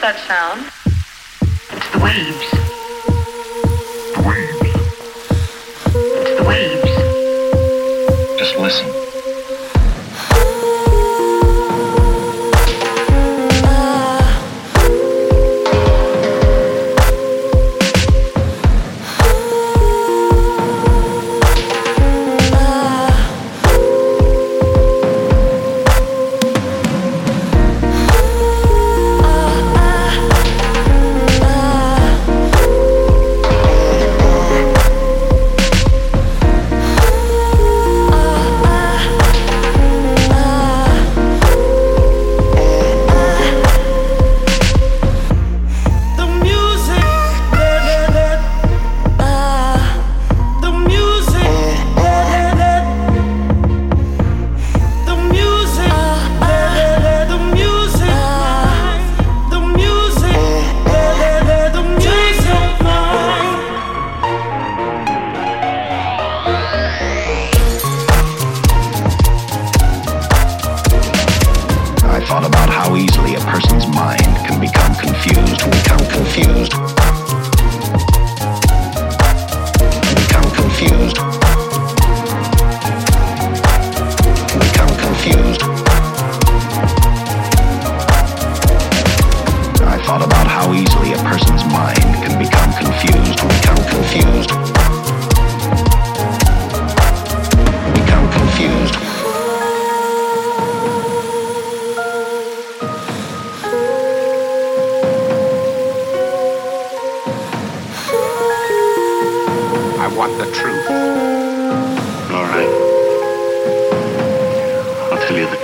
What's that sound? It's the waves. The waves. It's the waves. Just listen. confused. I want the truth. All right. I'll tell you the